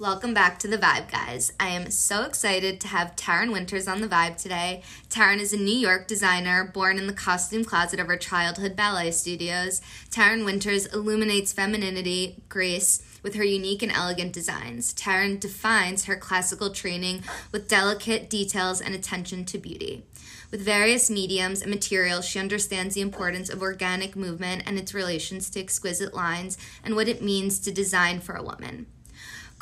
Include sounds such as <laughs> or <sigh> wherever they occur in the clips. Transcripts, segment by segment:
Welcome back to the Vibe, guys. I am so excited to have Taryn Winters on the Vibe today. Taryn is a New York designer born in the costume closet of her childhood ballet studios. Taryn Winters illuminates femininity, grace, with her unique and elegant designs. Taryn defines her classical training with delicate details and attention to beauty. With various mediums and materials, she understands the importance of organic movement and its relations to exquisite lines and what it means to design for a woman.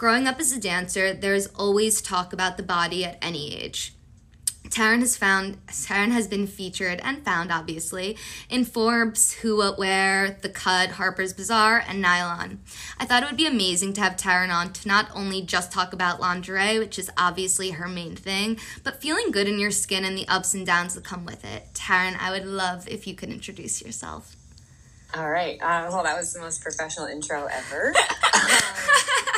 Growing up as a dancer, there is always talk about the body at any age. Taryn has found Taryn has been featured and found obviously in Forbes, Who What Wear, The Cut, Harper's Bazaar, and Nylon. I thought it would be amazing to have Taryn on to not only just talk about lingerie, which is obviously her main thing, but feeling good in your skin and the ups and downs that come with it. Taryn, I would love if you could introduce yourself. All right. Uh, well, that was the most professional intro ever. <laughs> um,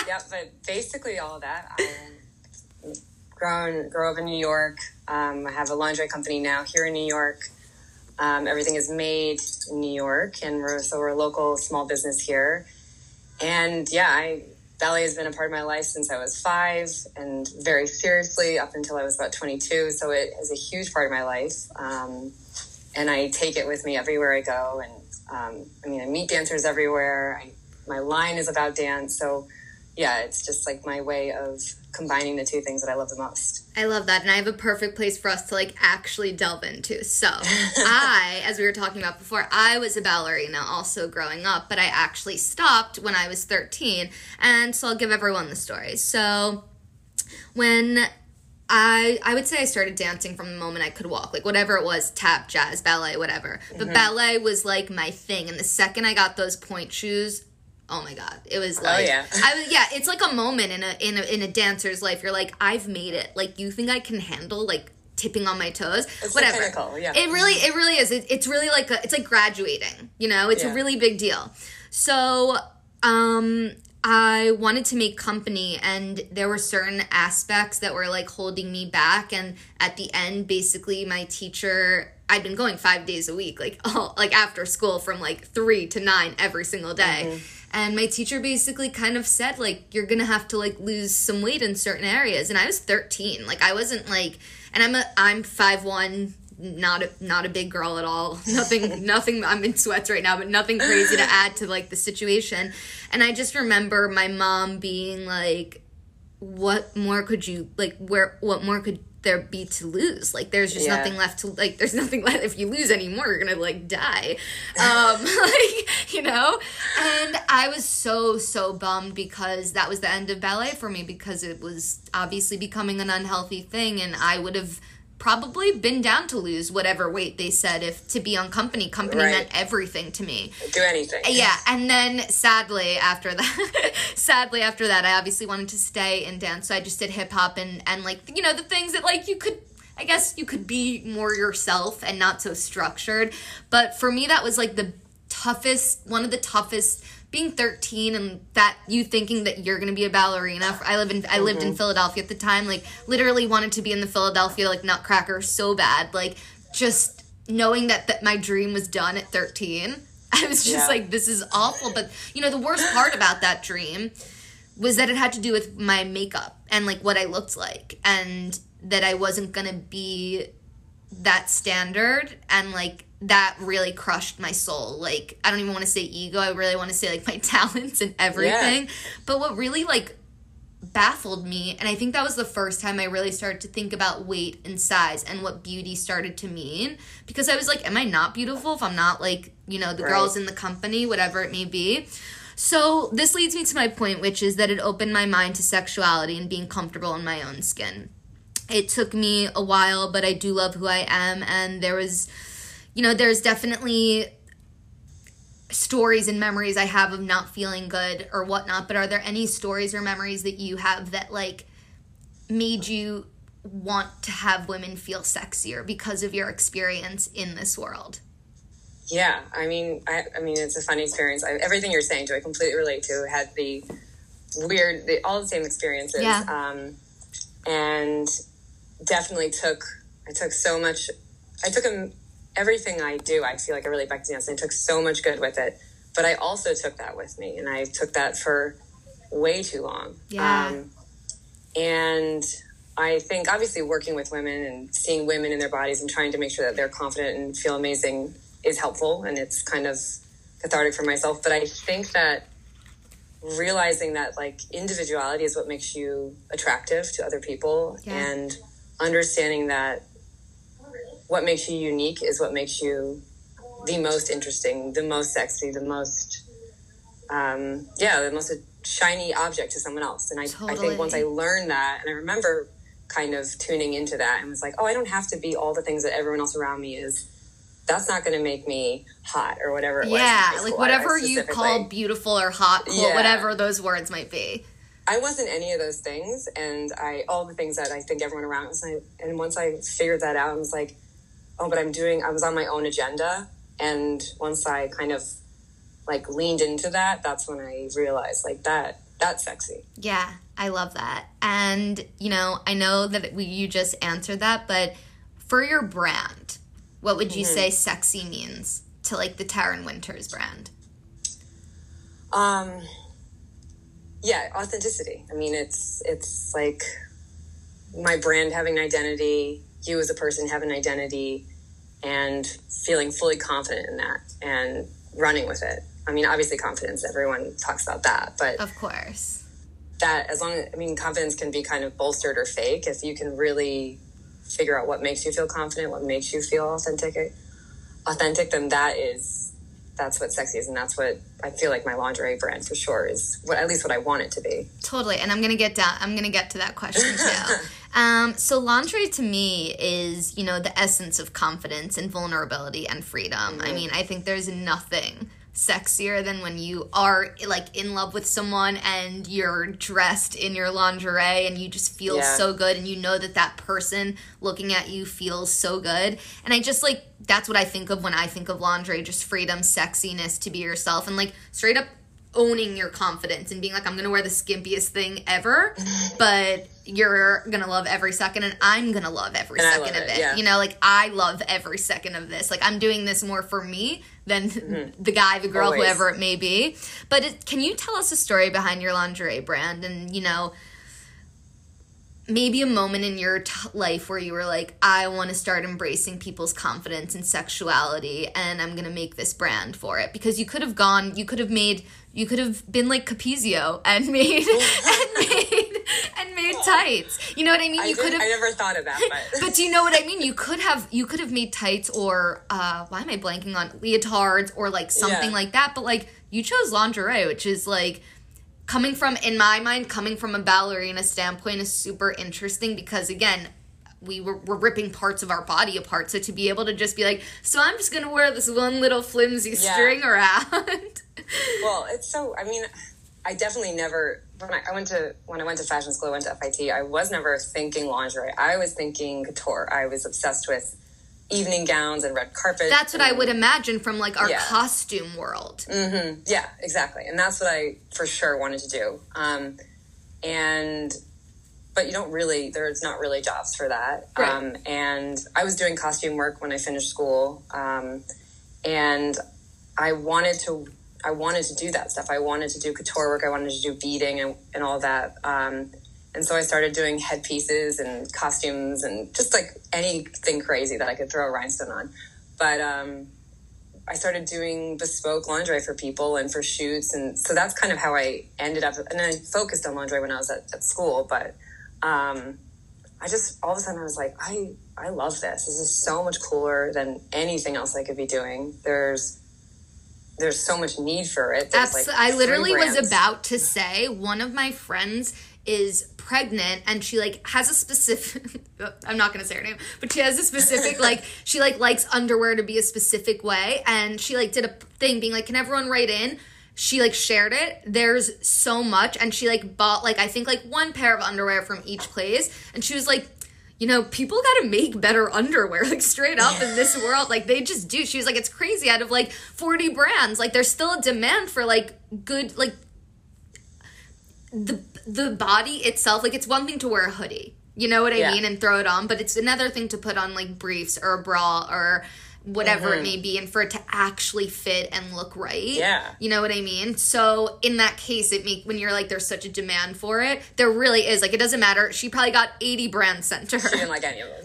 yeah, but basically all that. I grown, grew up in New York. Um, I have a lingerie company now here in New York. Um, everything is made in New York, and we're so we're a local small business here. And yeah, I ballet has been a part of my life since I was five, and very seriously up until I was about twenty-two. So it is a huge part of my life, um, and I take it with me everywhere I go. And um, I mean, I meet dancers everywhere. I, my line is about dance, so yeah, it's just like my way of combining the two things that I love the most. I love that. And I have a perfect place for us to like actually delve into. So, <laughs> I, as we were talking about before, I was a ballerina also growing up, but I actually stopped when I was 13. And so I'll give everyone the story. So, when I I would say I started dancing from the moment I could walk, like whatever it was, tap, jazz, ballet, whatever. But mm-hmm. ballet was like my thing. And the second I got those pointe shoes, oh my god it was oh, like oh, yeah. I was yeah it's like a moment in a in a in a dancer's life you're like I've made it like you think I can handle like tipping on my toes it's whatever pinnacle, yeah. it really it really is it, it's really like a, it's like graduating you know it's yeah. a really big deal so um I wanted to make company and there were certain aspects that were like holding me back and at the end basically my teacher I'd been going 5 days a week like <laughs> all like after school from like 3 to 9 every single day. Mm-hmm and my teacher basically kind of said like you're gonna have to like lose some weight in certain areas and i was 13 like i wasn't like and i'm a i'm 5'1 not a not a big girl at all. <laughs> Nothing nothing i'm in sweats right now but nothing crazy to add to like the situation. And i just remember my mom being like what more could you like where what more could there be to lose? Like there's just yeah. nothing left to like there's <laughs> nothing left. If you lose anymore you're gonna like die. Um <laughs> like you know? And i was so so bummed because that was the end of ballet for me because it was obviously becoming an unhealthy thing and i would have probably been down to lose whatever weight they said if to be on company company right. meant everything to me do anything yeah and then sadly after that <laughs> sadly after that i obviously wanted to stay in dance so i just did hip-hop and and like you know the things that like you could I guess you could be more yourself and not so structured. But for me, that was like the toughest, one of the toughest being 13 and that you thinking that you're gonna be a ballerina i live in i lived mm-hmm. in philadelphia at the time like literally wanted to be in the philadelphia like nutcracker so bad like just knowing that that my dream was done at 13 <laughs> i was just yeah. like this is awful but you know the worst part about that dream was that it had to do with my makeup and like what i looked like and that i wasn't gonna be that standard and like that really crushed my soul. Like, I don't even want to say ego. I really want to say like my <laughs> talents and everything. Yeah. But what really like baffled me, and I think that was the first time I really started to think about weight and size and what beauty started to mean. Because I was like, am I not beautiful if I'm not like, you know, the right. girls in the company, whatever it may be? So, this leads me to my point, which is that it opened my mind to sexuality and being comfortable in my own skin. It took me a while, but I do love who I am, and there was you know, there's definitely stories and memories I have of not feeling good or whatnot, but are there any stories or memories that you have that like made you want to have women feel sexier because of your experience in this world? Yeah, I mean, I, I mean, it's a funny experience. I, everything you're saying to, I completely relate to. Had the weird, the, all the same experiences, yeah. um, and definitely took. I took so much. I took a everything I do, I feel like I really back to dance. And I took so much good with it. But I also took that with me, and I took that for way too long. Yeah. Um, and I think obviously working with women and seeing women in their bodies and trying to make sure that they're confident and feel amazing is helpful and it's kind of cathartic for myself. But I think that realizing that like individuality is what makes you attractive to other people Yeah. and understanding that what makes you unique is what makes you the most interesting, the most sexy, the most um, yeah, the most shiny object to someone else. And I, I think once I learned that, and I remember kind of tuning into that and was like, oh, I don't have to be all the things that everyone else around me is. That's not going to make me hot or whatever. It was yeah, like whatever you call beautiful or hot, cool, Yeah. whatever those words might be. I wasn't any of those things, and I all the things that I think everyone around was. Like, and once I figured that out, I was like, oh, but I'm doing. I was on my own agenda, and once I kind of like leaned into that, that's when I realized like that that's sexy. Yeah, I love that. And, you know, I know that we, you just answered that, but for your brand, what would you Mm-hmm. say sexy means to like the Taryn Winters brand? Um, yeah, authenticity. I mean, it's it's like my brand having an identity, you as a person have an identity, and feeling fully confident in that and running with it. I mean, obviously, confidence. Everyone talks about that, but Of course. that as long as I mean, confidence can be kind of bolstered or fake. If you can really figure out what makes you feel confident, what makes you feel authentic, authentic, then that is that's what sexy is, and that's what I feel like my lingerie brand for sure is. What at least what I want it to be. Totally. And I'm going to get down, I'm going to get to that question <laughs> too. Um, so, lingerie to me is, you know, the essence of confidence and vulnerability and freedom. I mean, I think there's nothing sexier than when you are like in love with someone and you're dressed in your lingerie and you just feel Yeah. so good and you know that that person looking at you feels so good and i just like that's what i think of when i think of lingerie just freedom sexiness to be yourself and like straight up owning your confidence and being like i'm gonna wear the skimpiest thing ever but you're gonna love every second and i'm gonna love every And second love of it, it yeah. you know like i love every second of this like i'm doing this more for me than <laughs> the guy the girl Mm-hmm. Always. whoever it may be but it, can you tell us a story behind your lingerie brand and you know maybe a moment in your t- life where you were like i want to start embracing people's confidence and sexuality and i'm going to make this brand for it because you could have gone you could have made you could have been like Capezio and <laughs> made and made and made <laughs> tights you know what i mean I, you could have I never thought of that, <laughs> but, but do you know what I mean? You could have you could have made tights or uh why am I blanking on leotards or like something Yeah. like that, but like you chose lingerie, which is like coming from in my mind, coming from a ballerina standpoint is super interesting because again, we were, were ripping parts of our body apart. So to be able to just be like, so I'm just gonna wear this one little flimsy Yeah. string around. <laughs> well, it's so. I mean, I definitely never. When I, I went to when I went to fashion school, I went to FIT. I was never thinking lingerie. I was thinking couture. I was obsessed with evening gowns and red carpet. That's what I would imagine from like our Yeah. costume world. Yeah, exactly. And that's what I for sure wanted to do. Um, and but you don't really there's not really jobs for that. Right. Um, and I was doing costume work when I finished school. Um, and I wanted to I wanted to do that stuff. I wanted to do couture work. I wanted to do beading and, and all that. Um, and so I started doing headpieces and costumes and just like anything crazy that I could throw a rhinestone on. But um, I started doing bespoke lingerie for people and for shoots, and so that's kind of how I ended up. And I focused on lingerie when I was at, at school, but um, I just all of a sudden I was like, I I love this. This is so much cooler than anything else I could be doing. There's there's so much need for it. There's, like, I literally was about to say one of my friends is pregnant and she like has a specific <laughs> I'm not going to say her name but she has a specific like <laughs> she like likes underwear to be a specific way and she like did a thing being like can everyone write in she like shared it there's so much and she like bought like I think like one pair of underwear from each place and she was like you know, people got to make better underwear, <laughs> like straight up in this world. Like they just do. She was like, it's crazy. Out of like 40 brands, like there's still a demand for like good, like the the body itself. Like it's one thing to wear a hoodie, you know what I Yeah. mean, and throw it on, but it's another thing to put on like briefs or a bra or whatever it mm-hmm. may be and for it to actually fit and look right Yeah. you know what i mean so in that case it make when you're like there's such a demand for it there really is like it doesn't matter she probably got 80 brands sent to her She didn't like any of them.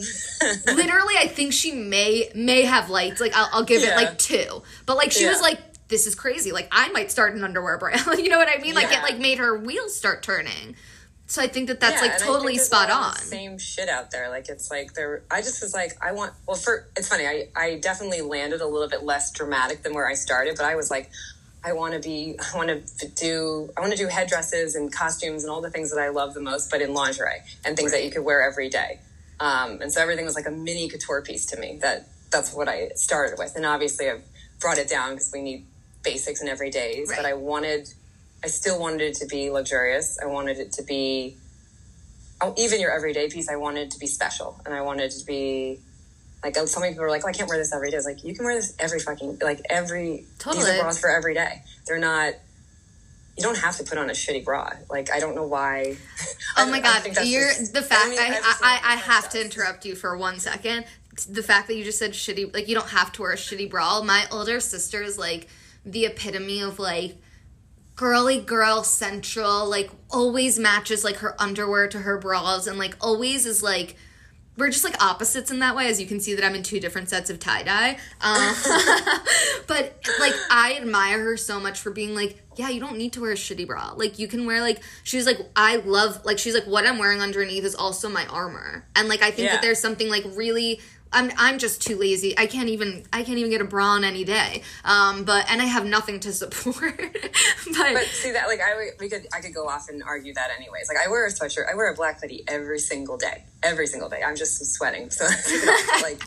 <laughs> literally i think she may may have liked like i'll, I'll give it like two but like she was like this is crazy like i might start an underwear brand <laughs> you know what i mean like it like made her wheels start turning so i think that that's Yeah, like totally spot on Same shit out there. Like it's like there. I just was like, I want. Well, for it's funny. I I definitely landed a little bit less dramatic than where I started, but I was like, I want to be. <laughs> I want to do. I want to do headdresses and costumes and all the things that I love the most, but in lingerie and things that you could wear every day. Um, and so everything was like a mini couture piece to me. That that's what I started with, and obviously I've brought it down because we need basics and everydays. Right. But I wanted. I still wanted it to be luxurious. I wanted it to be oh, even your everyday piece, I wanted it to be special, and I wanted to be like uh, so many people are like, oh, I can't wear this every day. It's like you can wear this every fucking like every these Totally. are bras for every day. They're not. You don't have to put on a shitty bra. Like I don't know why. <laughs> Oh my god, you're just- the fact. mean, I, I, I, I have to interrupt you for one second. The fact that you just said shitty, like you don't have to wear a shitty bra. My older sister is like the epitome of like girly girl central. Like always matches like her underwear to her bras, and like always is like we're just like opposites in that way as you can see that i'm in two different sets of tie-dye um, <laughs> but like i admire her so much for being like yeah you don't need to wear a shitty bra like you can wear like she's like i love like she's like what i'm wearing underneath is also my armor and like i think Yeah. that there's something like really I'm, I'm just too lazy. I can't even I can't even get a bra on any day. Um, but and I have nothing to <laughs> support. but, But see that like I we could I could go off and argue that anyways. Like I wear a sweatshirt. I wear a black hoodie every single day. Every single day. I'm just sweating. So <laughs> like,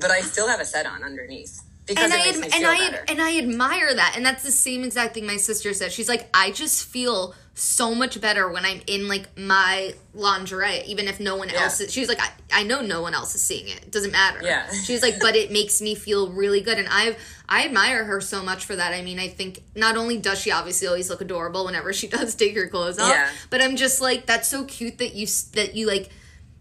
but I still have a set on underneath because and I ad- and I better. and I admire that, and that's the same exact thing my sister said. She's like, I just feel so much better when I'm in like my lingerie, even if no one Yeah. else is. She's like, I, I know no one else is seeing it. It doesn't matter. Yeah. <laughs> She's like, but it makes me feel really good, and I've I admire her so much for that. I mean, I think not only does she obviously always look adorable whenever she <laughs> does take her clothes off, Yeah. but I'm just like, that's so cute that you that you like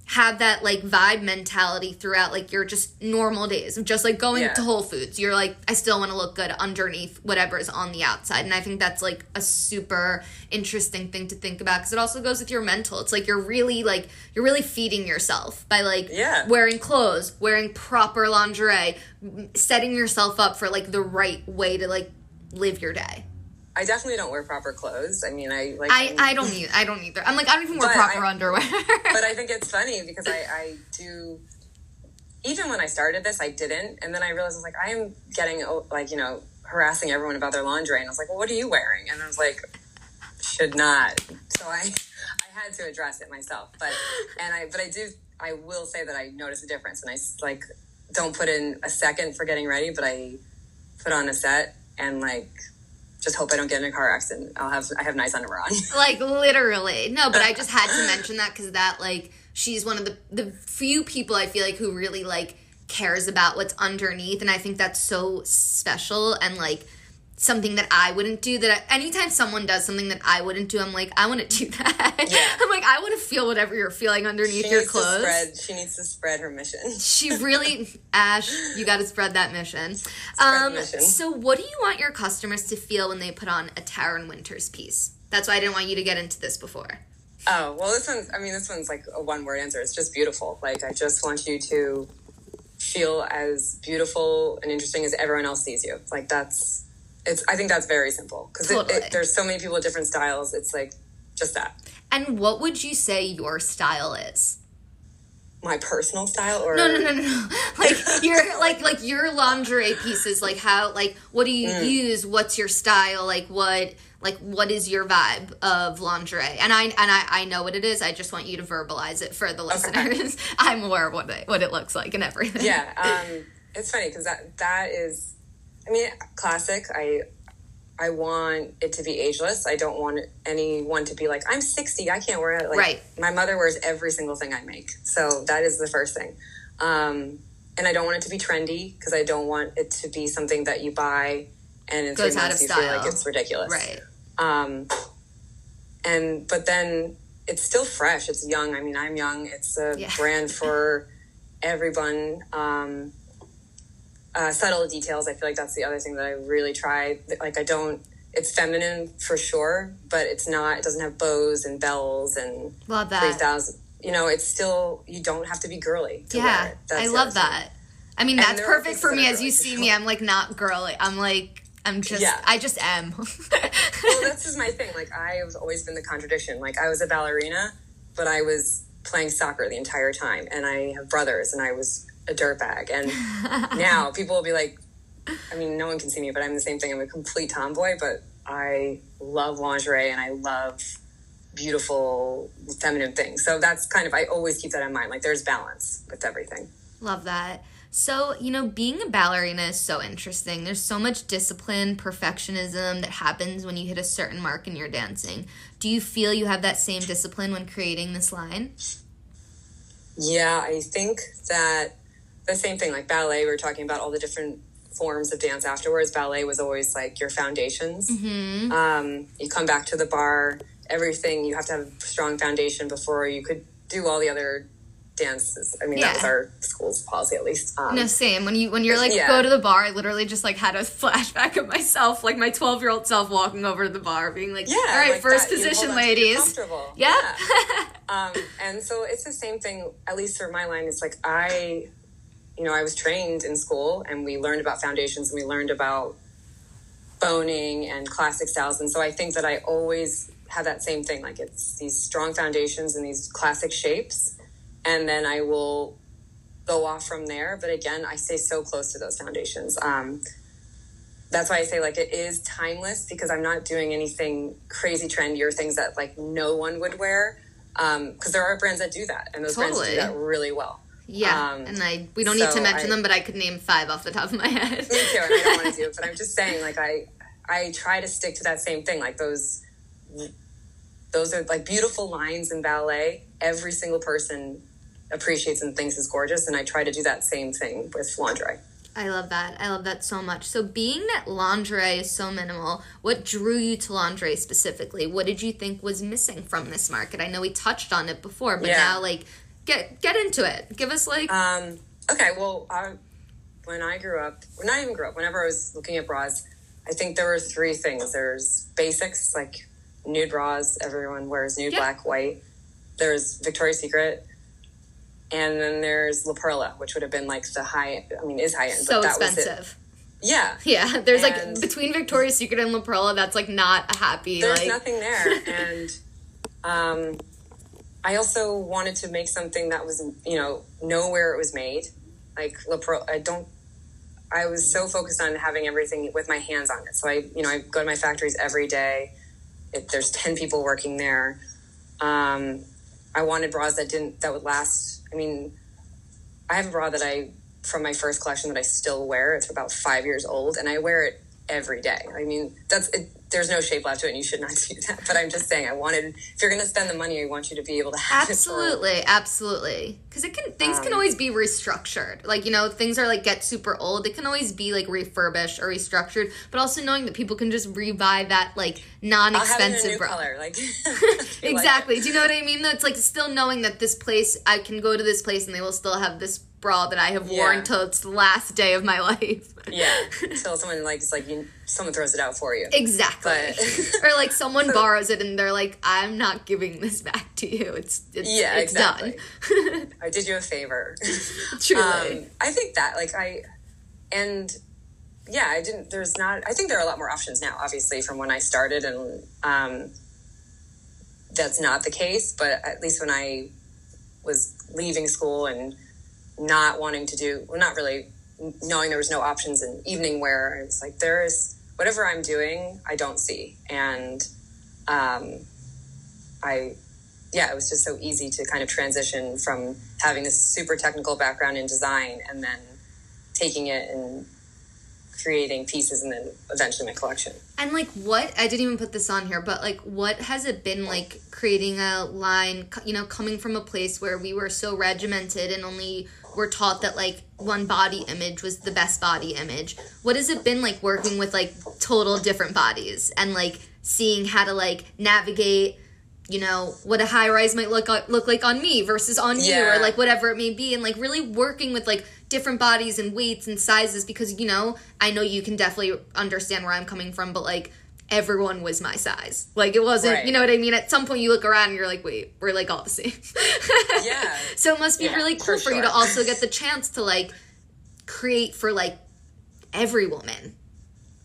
have that like vibe mentality throughout like your just normal days of just like going Yeah. to Whole Foods. You're like, I still want to look good underneath whatever is on the outside. And I think that's like a super interesting thing to think about because it also goes with your mental. It's like you're really like, you're really feeding yourself by like Yeah. wearing clothes, wearing proper lingerie, setting yourself up for like the right way to like live your day. I definitely don't wear proper clothes. I mean, I like. I, I don't need, I don't either. I'm like, I don't even wear proper I- underwear. <laughs> but I think it's funny because I, I do. Even when I started this, I didn't, and then I realized I was like, I am getting oh, like you know harassing everyone about their laundry, and I was like, well, what are you wearing? And I was like, should not. So I, I had to address it myself. But and I, but I do. I will say that I notice a difference, and I like don't put in a second for getting ready, but I put on a set and like just hope I don't get in a car accident. I'll have I have nice underwear on. <laughs> like literally no but i <laughs> just had to mention that because that like she's one of the the few people i feel like who really like cares about what's underneath and i think that's so special and like something that i wouldn't do that I, anytime someone does something that i wouldn't do i'm like i want to do that Yeah. <laughs> i'm like i want to feel whatever you're feeling underneath She your needs to clothes spread. She needs to spread her mission. <laughs> she really ash you got to spread that mission um mission. so what do you want your customers to feel when they put on a Taryn Winters piece that's why i didn't want you to get into this before Oh well, this one's. I mean, this one's like a one-word answer. It's just beautiful. Like I just want you to feel as beautiful and interesting as everyone else sees you. Like that's. It's. I think that's very simple because Totally. there's so many people with different styles. It's like just that. And what would you say your style is? My personal style, or No, no, no, no, no. <laughs> Like your like like your lingerie pieces. Like how like what do you Mm. use? What's your style? Like what like what is your vibe of lingerie? And I and I, I know what it is. I just want you to verbalize it for the listeners. <laughs> I'm aware of what it what it looks like and everything. yeah. Um, it's funny because that that is. I mean, classic. I I want it to be ageless. I don't want anyone to be like, I'm 60, I can't wear it. Like, Right. My mother wears every single thing I make. So that is the first thing. Um, and I don't want it to be trendy because I don't want it to be something that you buy and in Goes three out months of you feel style. like it's ridiculous. Right. Um, and but then it's still fresh. It's young. I mean, I'm young. It's a Yeah. brand for everyone. Um, uh, subtle details. I feel like that's the other thing that I really try. Like I don't. It's feminine for sure, but it's not. It doesn't have bows and bells and Love that. three thousand. You know, it's still. You don't have to be girly. To wear Yeah, it. That's I love that. I mean, And that's perfect for me as you see me. I'm like not girly. I'm like I'm just Yeah. I just am. <laughs> well, this is my thing. Like I have always been the contradiction. Like I was a ballerina, but I was playing soccer the entire time, and I have brothers, and I was a dirtbag. And <laughs> now people will be like, I mean, no one can see me, but I'm the same thing. I'm a complete tomboy, but I love lingerie and I love beautiful feminine things. So that's kind of I always keep that in mind. Like there's balance with everything. Love that. So, you know, being a ballerina is so interesting. There's so much discipline, perfectionism that happens when you hit a certain mark in your dancing. Do you feel you have that same discipline when creating this line? Yeah, I think that the same thing, like ballet, we were talking about all the different forms of dance afterwards. Ballet was always like your foundations. Mm-hmm. Um, you come back to the barre, everything, you have to have a strong foundation before you could do all the other dances. I mean, Yeah. that was our school's policy, at least. Um, No, same. When you when you're like Yeah. go to the barre, I literally just like had a <laughs> flashback of myself, like my 12 year old self walking over to the barre, being like, yeah, "All right, like first that, position, you're ladies." Yep. Yeah. <laughs> um, and so it's the same thing, at least for my line. It's like I, you know, I was trained in school and we learned about foundations and we learned about boning and classic styles. And so I think that I always have that same thing. Like it's these strong foundations and these classic shapes. And then I will go off from there. But again, I stay so close to those foundations. Um, that's why I say like it is timeless because I'm not doing anything crazy trendy or things that like no one would wear. Because there are brands that do that, and those brands do that really well. Yeah, Um, and I we don't need to mention I- them, but I could name five off the top of my head. <laughs> Me too, and I don't want to do it, but I'm just <laughs> saying like I I try to stick to that same thing. Like those those are like beautiful lines in ballet. Every single person appreciates and thinks is gorgeous, and I try to do that same thing with lingerie. I love that. I love that so much. So, being that lingerie is so minimal, what drew you to lingerie specifically? What did you think was missing from this market? I know we touched on it before, but Yeah. now, like, get get into it. Give us like, Um, okay, well, I, when I grew up, well, not even grew up, whenever I was looking at bras, I think there were three things. There's basics, like nude bras, everyone wears nude, Yep. black, white. There's Victoria's Secret. And then there's La Perla, which would have been like the high, I mean, is high end, so but that was it. expensive. Yeah. <laughs> Yeah, there's like between Victoria's Secret and La Perla, that's like not a happy There's like. nothing there. <laughs> and um, I also wanted to make something that was, you know, know where it was made. Like La Perla, I don't, I was so focused on having everything with my hands on it. So I, you know, I go to my factories every day. It, there's 10 people working there. Um, I wanted bras that didn't, that would last. I mean, I have a bra that I, from my first collection that I still wear. It's about five years old and I wear it every day. I mean, that's, it, there's no shape left to it and you should not <laughs> do that. But I'm just saying, I wanted, if you're going to spend the money, I want you to be able to have Absolutely, absolutely. Because it can things can Um, always be restructured. Like you know, things are like get super old. It can always be like refurbished or restructured. But also knowing that people can just rebuy that like I'll have it in a non-expensive color. Like, <laughs> <laughs> you like exactly. Do you know what I mean? It's like still knowing that this place, I can go to this place and they will still have this bra that I have worn Yeah. till it's the last day of my <laughs> life. Yeah, until someone like it's like you, someone throws it out for you. Exactly. But- or like someone <laughs> borrows it and they're like, "I'm not giving this back to you. It's it's Yeah, it's exactly. done." <laughs> I did you a favor. Truly. um, I think that like I and yeah, I didn't. There's not. I think there are a lot more options now, obviously, from when I started, and um, that's not the case. But at least when I was leaving school and not wanting to do, well, not really knowing there was no options in evening wear, it's like there is whatever I'm doing, I don't see, and um, I yeah, it was just so easy to kind of transition from having this super technical background in design and then taking it and creating pieces and then eventually my collection. And like, what I didn't even put this on here, but like, what has it been like creating a line? You know, coming from a place where we were so regimented and only were taught that like one body image was the best body image. What has it been like working with like total different bodies and like seeing how to like navigate? You know what a high rise might look uh, look like on me versus on you, or like whatever it may be, and like really working with like different bodies and weights and sizes because you know I know you can definitely understand where I'm coming from, but like everyone was my size. Like it wasn't, Right. you know what I mean? At some point you look around and you're like, wait, we're like all the same. <laughs> Yeah. so it must be Yeah, really cool for for, you to also get the chance to like create for like every woman.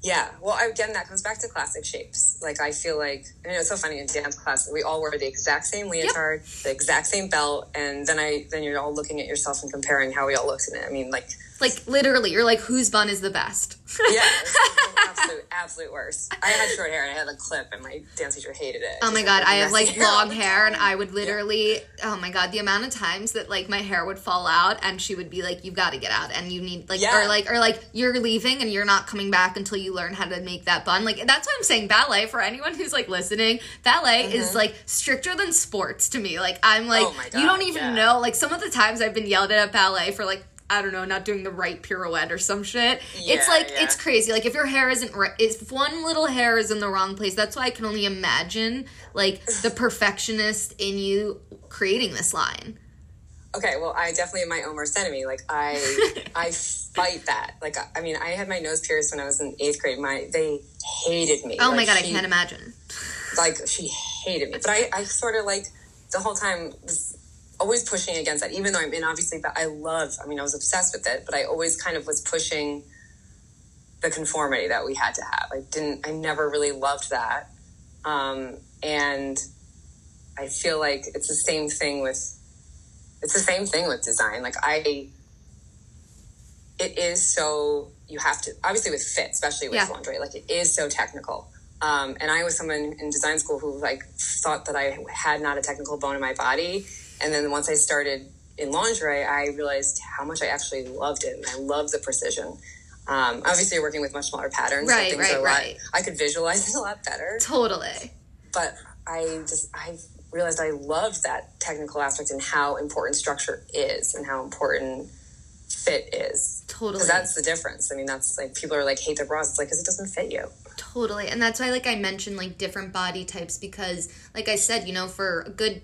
Yeah, well, again, that comes back to classic shapes. Like, I feel like, you know, it's so funny in dance class, we all wear the exact same leotard, the exact same belt, and then I, then you're all looking at yourself and comparing how we all looked in it. I mean, like, Like literally, you're like, whose bun is the best? yeah, <laughs> absolute, absolute worst. I had short hair and I had a clip, and my dance teacher hated it. Oh my god, I have like <laughs> long hair and. I would literally oh my god, the amount of times that like my hair would fall out and she would be like, You've gotta get out and you need like Yeah. or like or like you're leaving and you're not coming back until you learn how to make that bun. Like that's why I'm saying ballet for anyone who's like listening, ballet is like stricter than sports to me. Like I'm like Mm-hmm. Oh my you don't even yeah. know like some of the times I've been yelled at at ballet for like I don't know, not doing the right pirouette or some shit. it's like yeah. it's crazy. Like if your hair isn't right, if one little hair is in the wrong place, that's why I can only imagine like the <sighs> perfectionist in you creating this line. Okay, well, I definitely am my own worst enemy. Like I, <laughs> I fight that. Like I- mean, I had my nose pierced when I was in eighth grade. My they hated me. Oh my Like, god, I can't imagine. Like she hated me, but I, I sort of like the whole time was always pushing against that. Even though I'm in, obviously, but I love. I mean, I was obsessed with it, but I always kind of was pushing the conformity that we had to have. I didn't. I never really loved that, um, and I feel like it's the same thing with it's the same thing with design. Like I, it is so you have to obviously with fit, especially with Yeah. lingerie. Like it is so technical. Um, and I was someone in design school who like thought that I had not a technical bone in my body. And then once I started in lingerie, I realized how much I actually loved it, and I loved the precision. Um, obviously, you're working with much smaller patterns, Right, so things right, are a lot. right. I could visualize it <laughs> a lot better Totally. but I just I realized I loved that technical aspect and how important structure is and how important fit is Totally. because that's the difference. I mean, that's like people are like hate their bras. It's like because it doesn't fit you. Totally. And that's why like I mentioned like different body types because like I said, you know, for a good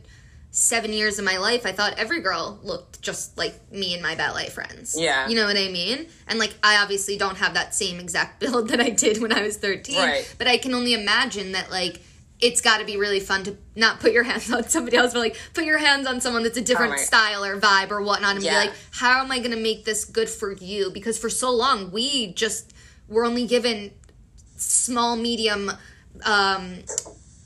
7 years of my life, I thought every girl looked just like me and my ballet friends. Yeah. You know what I mean? And like I obviously don't have that same exact <laughs> build that I did when I was 13, Right. but I can only imagine that like it's got to be really fun to not put your hands <laughs> on somebody else, but like put your hands on someone that's a different right. style or vibe or whatnot, and Yeah. be like, how am I going to make this good for you? Because for so long, we just were only given small, medium um,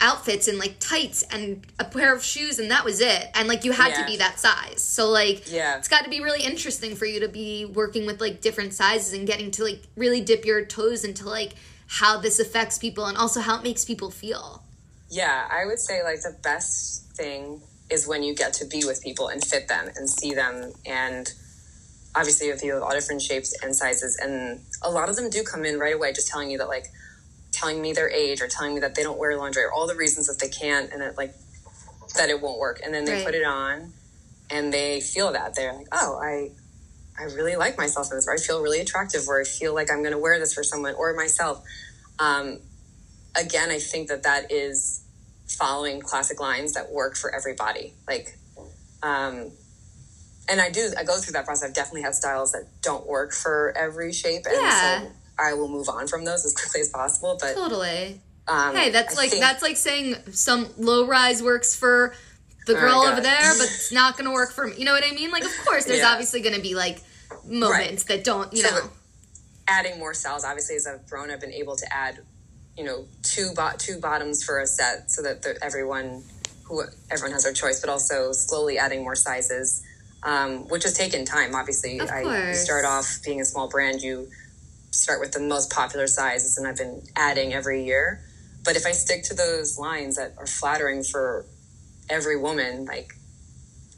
outfits and like tights and a pair of shoes, and that was it. And like you had to be that size. So like, Yeah. it's got to be really interesting for you to be working with like different sizes and getting to like really dip your toes into like how this affects people and also how it makes people feel. Yeah, I would say like the best thing is when you get to be with people and fit them and see them and obviously if you have all different shapes and sizes and a lot of them do come in right away just telling you that like telling me their age or telling me that they don't wear lingerie or all the reasons that they can't and that like that it won't work. And then they Right. put it on and they feel that. They're like oh i i really like myself in this or i feel really attractive or i feel like i'm going to wear this for someone or myself. Um, again i think that that is following classic lines that work for everybody. Like um, and i do i go through that process. I've definitely had styles that don't work for every shape. And Yeah. so i will move on from those as quickly as possible but Totally. um, Hey, that's I like think- that's like saying some low rise works for the Oh, girl God. over there, but it's not going to work for me. You know what I mean? Like, of course, there's Yeah. obviously going to be like moments that don't, you So, know. adding more styles obviously as i've grown i've been able to add you know two bo- two bottoms for a set so that the, everyone who everyone has their choice but also slowly adding more sizes um, which has taken time obviously i you start off being a small brand you start with the most popular sizes and i've been adding every year but if i stick to those lines that are flattering for every woman like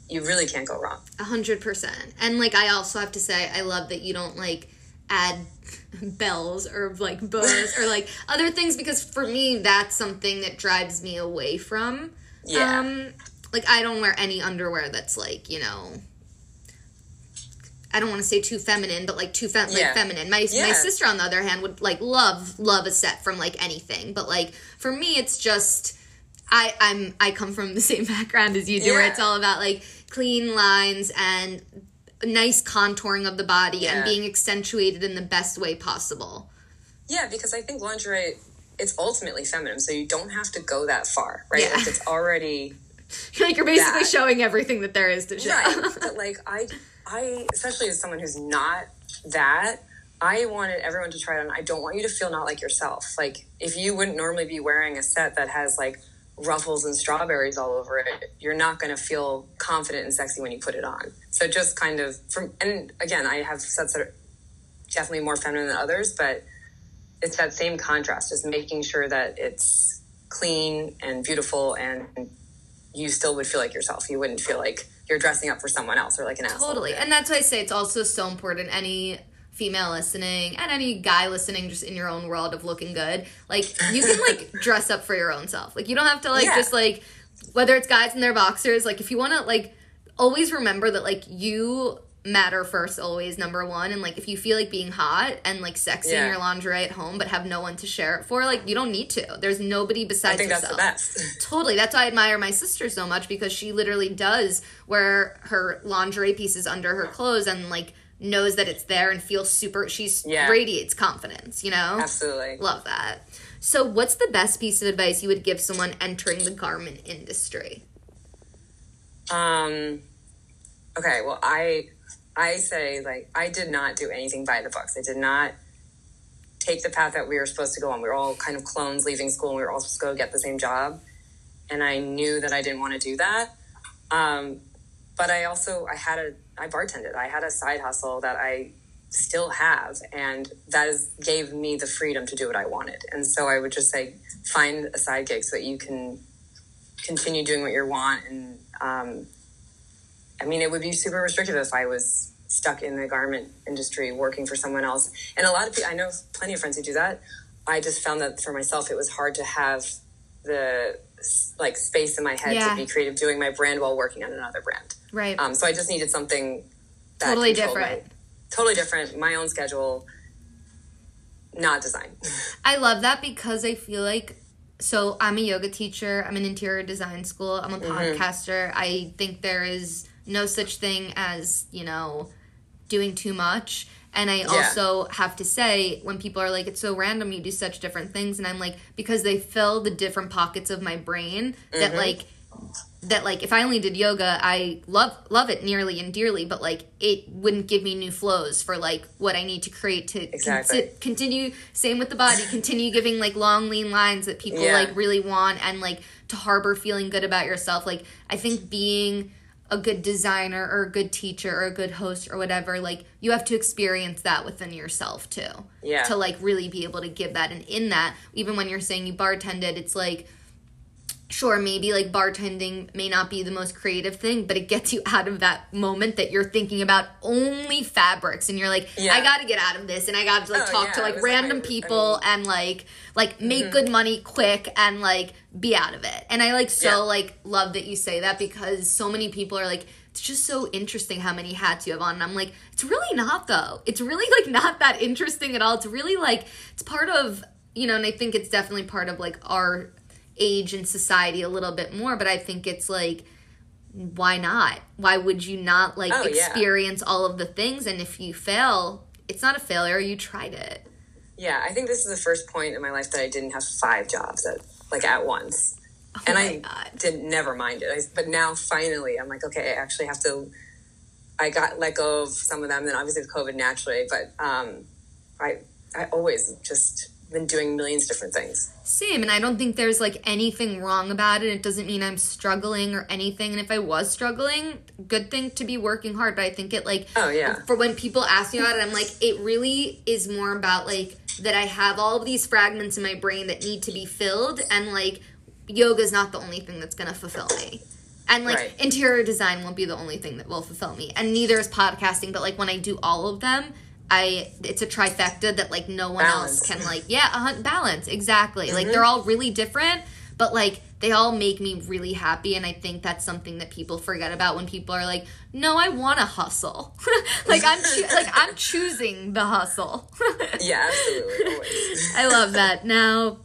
you really can't go wrong A hundred percent. And like I also have to say, I love that you don't like add <laughs> bells or like bows or like <laughs> other things because for me that's something that drives me away from. Yeah. Um like I don't wear any underwear that's like, you know I don't want to say too feminine, but like too fem- like feminine. My my sister on the other hand would like love love a set from like anything, but like for me it's just I I'm I come from the <laughs> same background as you do, where it's all about like clean lines and nice contouring of the body and being accentuated in the best way possible. Yeah, because I think lingerie it's ultimately feminine, so you don't have to go that far, right? Yeah. Like it's already <laughs> like you're basically That. showing everything that there is to show. right. <laughs> but like I, I especially as someone who's not that, I wanted everyone to try it on. I don't want you to feel not like yourself. Like if you wouldn't normally be wearing a set that has like ruffles and strawberries all over it, you're not going to feel confident and sexy when you put it on. So just kind of from and again, I have sets that are definitely more feminine than others, but it's that same contrast, just making sure that it's clean and beautiful and you still would feel like yourself. You wouldn't feel like you're dressing up for someone else or like an asshole. Totally. And that's why I say it's also so important. Any female listening and any guy listening just in your own world of looking good, like you can like <laughs> dress up for your own self. Like you don't have to like Yeah. just like whether it's guys in their boxers, like if you want to like always remember that like you matter first always number one and like if you feel like being hot and like sexy in your lingerie at home but have no one to share it for like you don't need to there's nobody besides I think yourself that's the best. <laughs> <laughs> Totally. That's why I admire my sister so much because she literally does wear her lingerie pieces under her clothes and like knows that it's there and feels super she's Yeah. radiates confidence, you know? Absolutely. Love that. So what's the best piece of advice you would give someone entering the garment industry? Um, okay, well, I I say like I did not do anything by the books. I did not take the path that we were supposed to go on. We were all kind of clones leaving school, and we were all supposed to go get the same job. And I knew that I didn't want to do that. Um, but I also I had a I bartended. I had a side hustle that I still have, and that is gave me the freedom to do what I wanted. And so I would just say find a side gig so that you can continue doing what you want and um, I mean, it would be super restrictive if I was stuck in the garment industry working for someone else. And a lot of people, I know plenty of friends who do that. I just found that for myself, it was hard to have the like space in my head Yeah. to be creative doing my brand while working on another brand. Right. Um, so I just needed something that Totally controlled my- different. totally different, my own schedule, not design. <laughs> I love that because I feel like so I'm a yoga teacher, I'm an interior design school, I'm a Mm-hmm. podcaster. I think there is no such thing as, you know, doing too much. And I also have to say, when people are like, it's so random, you do such different things, and I'm like, because they fill the different pockets of my brain Mm-hmm. that like that like if I only did yoga, I love love it nearly and dearly, but like it wouldn't give me new flows for like what I need to create to Exactly. consi- continue. Same with the body, continue giving like long lean lines that people Yeah. like really want, and like to harbor feeling good about yourself. Like I think being a good designer or a good teacher or a good host or whatever, like you have to experience that within yourself too. Yeah. To like really be able to give that, and in that, even when you're saying you bartended, it's like sure maybe like bartending may not be the most creative thing but it gets you out of that moment that you're thinking about only fabrics and you're like Yeah. i gotta get out of this and i gotta like Oh, talk yeah, to like was like random I people mean- Mm-hmm. and like like make good money quick and like be out of it and i like so Yeah. like love that you say that because so many people are like it's just so interesting how many hats you have on and i'm like it's really not though it's really like not that interesting at all it's really like it's part of you know and i think it's definitely part of like our age and society a little bit more but i think it's like why not why would you not like Oh, yeah. experience all of the things and if you fail it's not a failure you tried it Yeah, I think this is the first point in my life that I didn't have five jobs at like at once, and Oh my I God. didn't never mind it. I, but now finally, I'm like, okay, I actually have to. I got let go of some of them, then obviously with COVID naturally, but um, I I always just been doing millions of different things. Same, and I don't think there's like anything wrong about it. It doesn't mean I'm struggling or anything. And if I was struggling, good thing to be working hard. But I think it like Oh, yeah. for when people ask me about it, I'm like, it really is more about like that I have all of these fragments in my brain that need to be filled, and like yoga is not the only thing that's gonna fulfill me. And like Right. interior design won't be the only thing that will fulfill me, and neither is podcasting. But like when I do all of them, I it's a trifecta that like no one Balance. else can like yeah a hun- balance exactly like Mm-hmm. they're all really different but like they all make me really happy and i think that's something that people forget about when people are like no i want to hustle <laughs> like i'm choo- like i'm choosing the hustle <laughs> Yeah, absolutely, always. <laughs> i love that now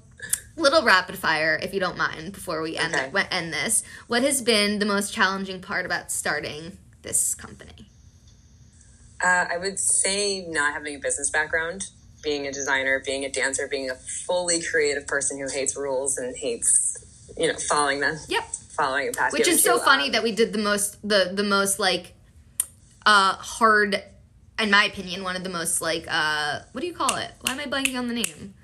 little rapid fire if you don't mind before we end Okay. end this what has been the most challenging part about starting this company Uh, I would say not having a business background, being a designer, being a dancer, being a fully creative person who hates rules and hates, you know, following them. Yep. Following a path. Which is so funny um, that we did the most the the most like uh hard in my opinion one of the most like uh what do you call it? Why am I blanking on the name?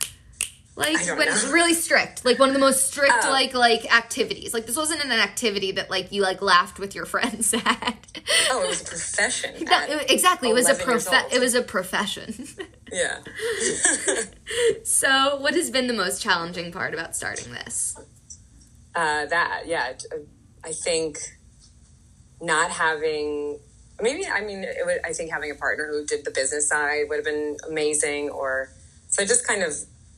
Like when know. really strict, like one of the most strict Oh. like like activities. Like this wasn't an activity that like you like laughed with your friends <laughs> at. Oh, it was a profession. <laughs> That- exactly, it was a 11 prof- it was a profession. <laughs> Yeah. so, what has been the most challenging part about starting this? Uh, that, yeah. I think not having, maybe, I mean, it would, I think having a partner who did the business side would have been amazing. Or, so I just kind of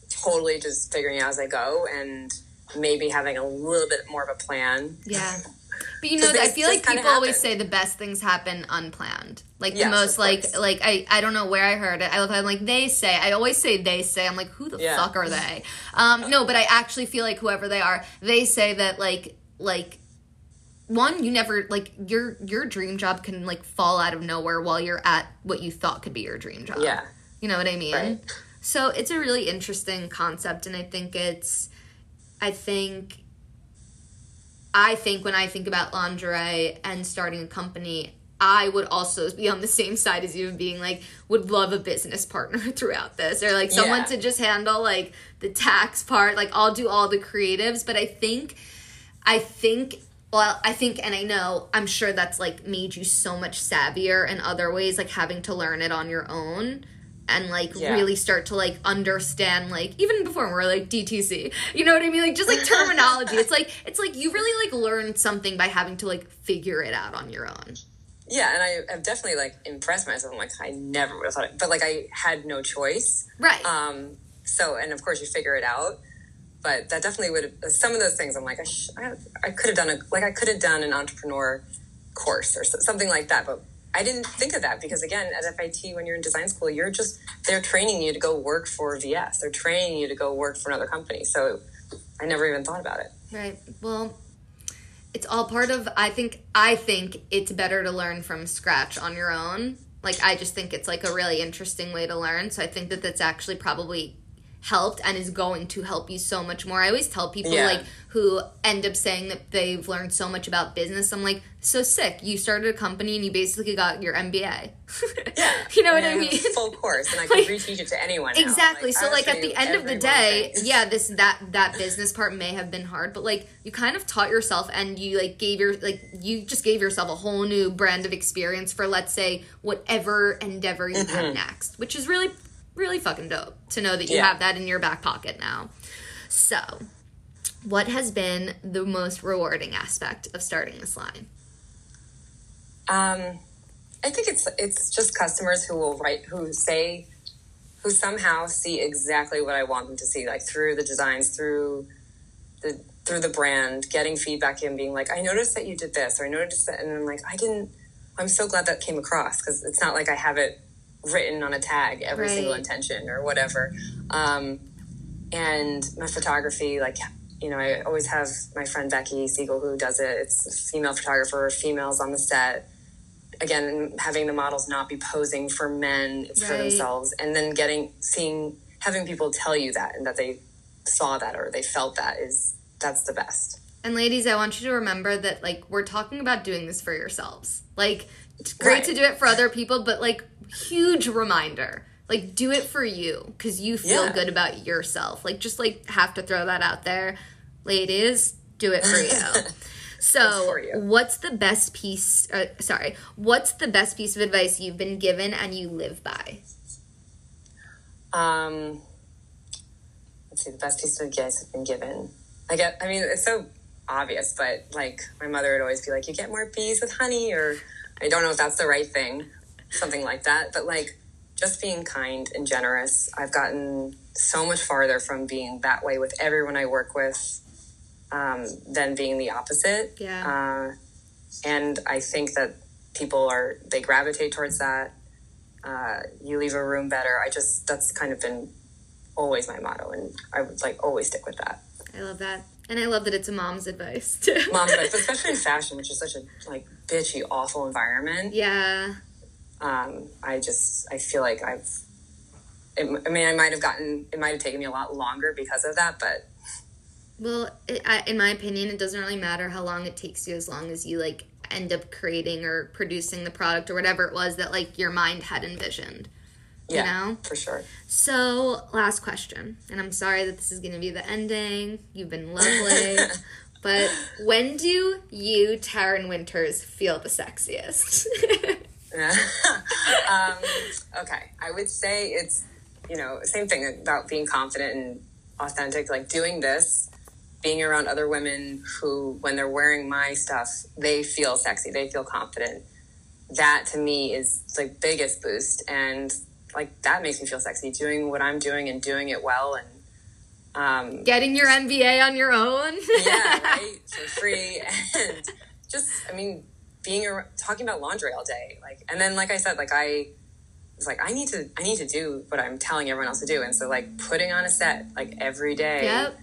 totally just figuring out as I go and maybe having a little bit more of a plan. Yeah. <laughs> But you know, I feel like people always say the best things happen unplanned. Like the most like like I I don't know where I heard it. I love I'm like they say. I always say they say. I'm like who the Yeah. fuck are they? Um no, but I actually feel like whoever they are, they say that like like one you never like your your dream job can like fall out of nowhere while you're at what you thought could be your dream job. Yeah. You know what I mean? Right. So it's a really interesting concept, and I think it's, I think, I think when I think about lingerie and starting a company, I would also be on the same side as you, being like, would love a business partner <laughs> throughout this, or like someone Yeah. to just handle like the tax part. Like I'll do all the creatives, but I think, I think well, I think, and I know, I'm sure that's like made you so much savvier in other ways, like having to learn it on your own and like Yeah. really start to like understand, like even before we're like DTC, you know what I mean? Like just like terminology. it's like, it's like you really like learned something by having to like figure it out on your own. Yeah, and I have definitely like impressed myself. I'm like, I never would have thought it, but like I had no choice. Right. Um, so, and of course, you figure it out. But that definitely would have some of those things. I'm like, I, sh- I, I could have done a like I could have done an entrepreneur course or so, something like that. But I didn't think of that because again, at FIT, when you're in design school, you're just they're training you to go work for VS. They're training you to go work for another company. So I never even thought about it. Right. Well, it's all part of I think I think it's better to learn from scratch on your own. Like I just think it's like a really interesting way to learn. So I think that that's actually probably helped and is going to help you so much more. I always tell people Yeah. like who end up saying that they've learned so much about business. I'm like, so sick. You started a company and you basically got your MBA. <laughs> Yeah, you know what I have mean? a <laughs> Full course, and I <laughs> can Like- reteach it to anyone. now. Exactly. so like at the end of the day, things. yeah, this that that business part may have been hard, but like you kind of taught yourself and you like gave your like you just gave yourself a whole new brand of experience for let's say whatever endeavor you Mm-hmm. have next, which is really really fucking dope to know that you Yeah. have that in your back pocket now. So, what has been the most rewarding aspect of starting this line? Um, I think it's it's just customers who will write who say who somehow see exactly what I want them to see, like through the designs, through the through the brand, getting feedback and being like, I noticed that you did this, or I noticed that, and I'm like, I didn't. I'm so glad that came across because it's not like I have it written on a tag every Right. single intention or whatever. Um, and my photography, like you know, I always have my friend Becky Siegel who does it. It's a female photographer, females on the set. Again, having the models not be posing for men, it's for themselves, and then getting seeing having people tell you that and that they saw that or they felt that is that's the best. And ladies, I want you to remember that like we're talking about doing this for yourselves. Like it's great Right. to do it for other people, but like huge reminder. Like do it for you cuz you feel Yeah. good about yourself. Like just like have to throw that out there. Ladies, do it for you. <laughs> So, for you. what's the best piece uh, sorry, what's the best piece of advice you've been given and you live by? Um, let's see, the best piece of advice I've been given. I get, I mean, it's so obvious, but like my mother would always be like, you get more bees with honey, or I don't know if that's the right thing, something like that. But like just being kind and generous, I've gotten so much farther from being that way with everyone I work with um, than being the opposite. Yeah. Uh, and I think that people are, they gravitate towards that uh, you leave a room better. I just that's kind of been always my motto, and I would like always stick with that. I love that. And I love that it's a mom's advice <laughs> too. Mom's advice, especially in fashion, which is such a like bitchy, awful environment. yeah. Um, I just I feel like I've. It, I mean, I might have gotten. It might have taken me a lot longer because of that, but Well, it, I, in my opinion, it doesn't really matter how long it takes you as long as you like end up creating or producing the product or whatever it was that like your mind had envisioned. yeah, know? for sure. So, last question, and I'm sorry that this is going to be the ending. You've been lovely. <laughs> but when do you, Taryn Winters, feel the sexiest? <laughs> <laughs> um, okay, I would say it's you know same thing about being confident and authentic. Like doing this, being around other women who, when they're wearing my stuff, they feel sexy, they feel confident. That to me is the biggest boost, and like that makes me feel sexy. Doing what I'm doing and doing it well, and um, Getting your MBA on your own? yeah, <laughs> right, for free, and just I mean, being ar- talking about lingerie all day, like, and then like I said, like I was like, I need to, I need to do what I'm telling everyone else to do, and so like putting on a set like every day. Yep.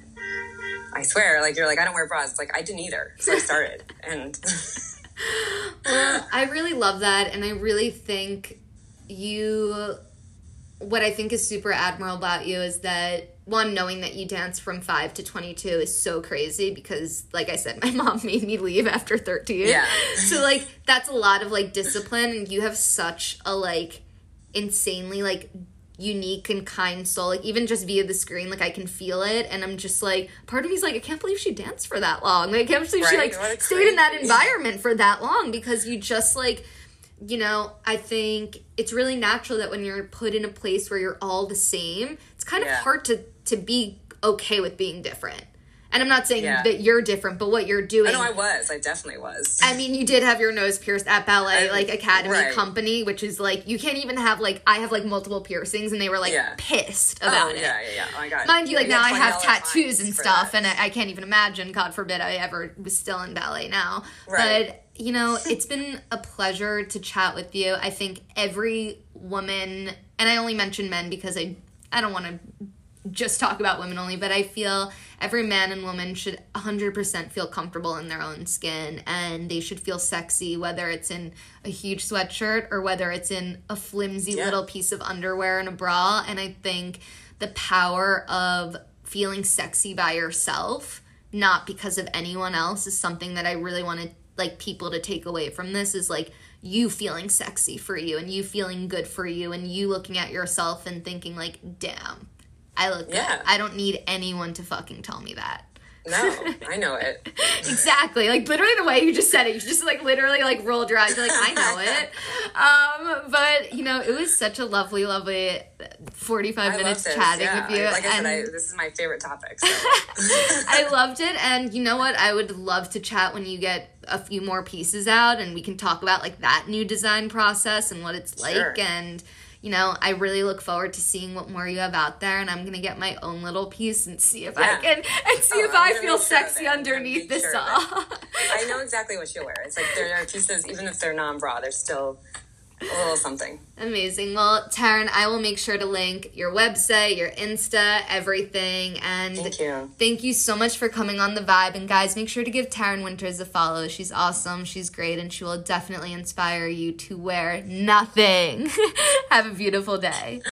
I swear, like you're like I don't wear bras. It's like I didn't either, so I started, <laughs> and <laughs> Well, I really love that, and I really think you. What I think is super admirable about you is that one, knowing that you dance from five to twenty-two is so crazy because, like I said, <laughs> my mom made me leave after thirteen. Yeah. So like that's a lot of like discipline, and you have such a like insanely like unique and kind soul like even just via the screen like i can feel it and i'm just like part of me's like i can't believe she danced for that long like i can't believe she like stayed in that environment for that long because you just like you know i think it's really natural that when you're put in a place where you're all the same it's kind of hard to to be okay with being different and i'm not saying Yeah. that you're different but what you're doing I know I was, I definitely was. I mean, you did have your nose pierced at ballet, I- like Academy right. Company, which is like you can't even have like I have like multiple piercings, and they were like Yeah. pissed oh about it. yeah, yeah, yeah. Oh my god. Mind you, like Yeah, now I have tattoos and stuff, that. and I, I can't even imagine. God forbid I ever was still in ballet now. Right. But you know, it's been a pleasure to chat with you. I think every woman, and I only mention men because I I don't want to just talk about women only, but I feel every man and woman should 100% feel comfortable in their own skin and they should feel sexy, whether it's in a huge sweatshirt or whether it's in a flimsy Yeah. little piece of underwear and a bra. And I think the power of feeling sexy by yourself, not because of anyone else, is something that I really wanted like people to take away from this is like you feeling sexy for you and you feeling good for you and you looking at yourself and thinking like damn I look Yeah. good. I don't need anyone to fucking tell me that. No, I know it. <laughs> exactly. Like literally the way you just said it. You just like literally like rolled your eyes. You're like, I know <laughs> it. Um, but you know, it was such a lovely, lovely 45 I minutes this. chatting yeah. with you. Like I and said, I, this is my favorite topic. So. <laughs> I loved it. And you know what? I would love to chat when you get a few more pieces out and we can talk about like that new design process and what it's like and you know, I really look forward to seeing what more you have out there, and I'm gonna get my own little piece and see if I can and see Oh, if I'm I feel sure sexy. Underneath this sure all. I <laughs> know exactly what you'll wear. It's like there are pieces, even if they're non-bra, they're still a little something. Amazing. Well, Taryn, I will make sure to link your website, your Insta, everything. And Thank you. thank you so much for coming on the vibe. And guys, make sure to give Taryn Winters a follow. She's awesome. She's great. And she will definitely inspire you to wear nothing. <laughs> Have a beautiful day.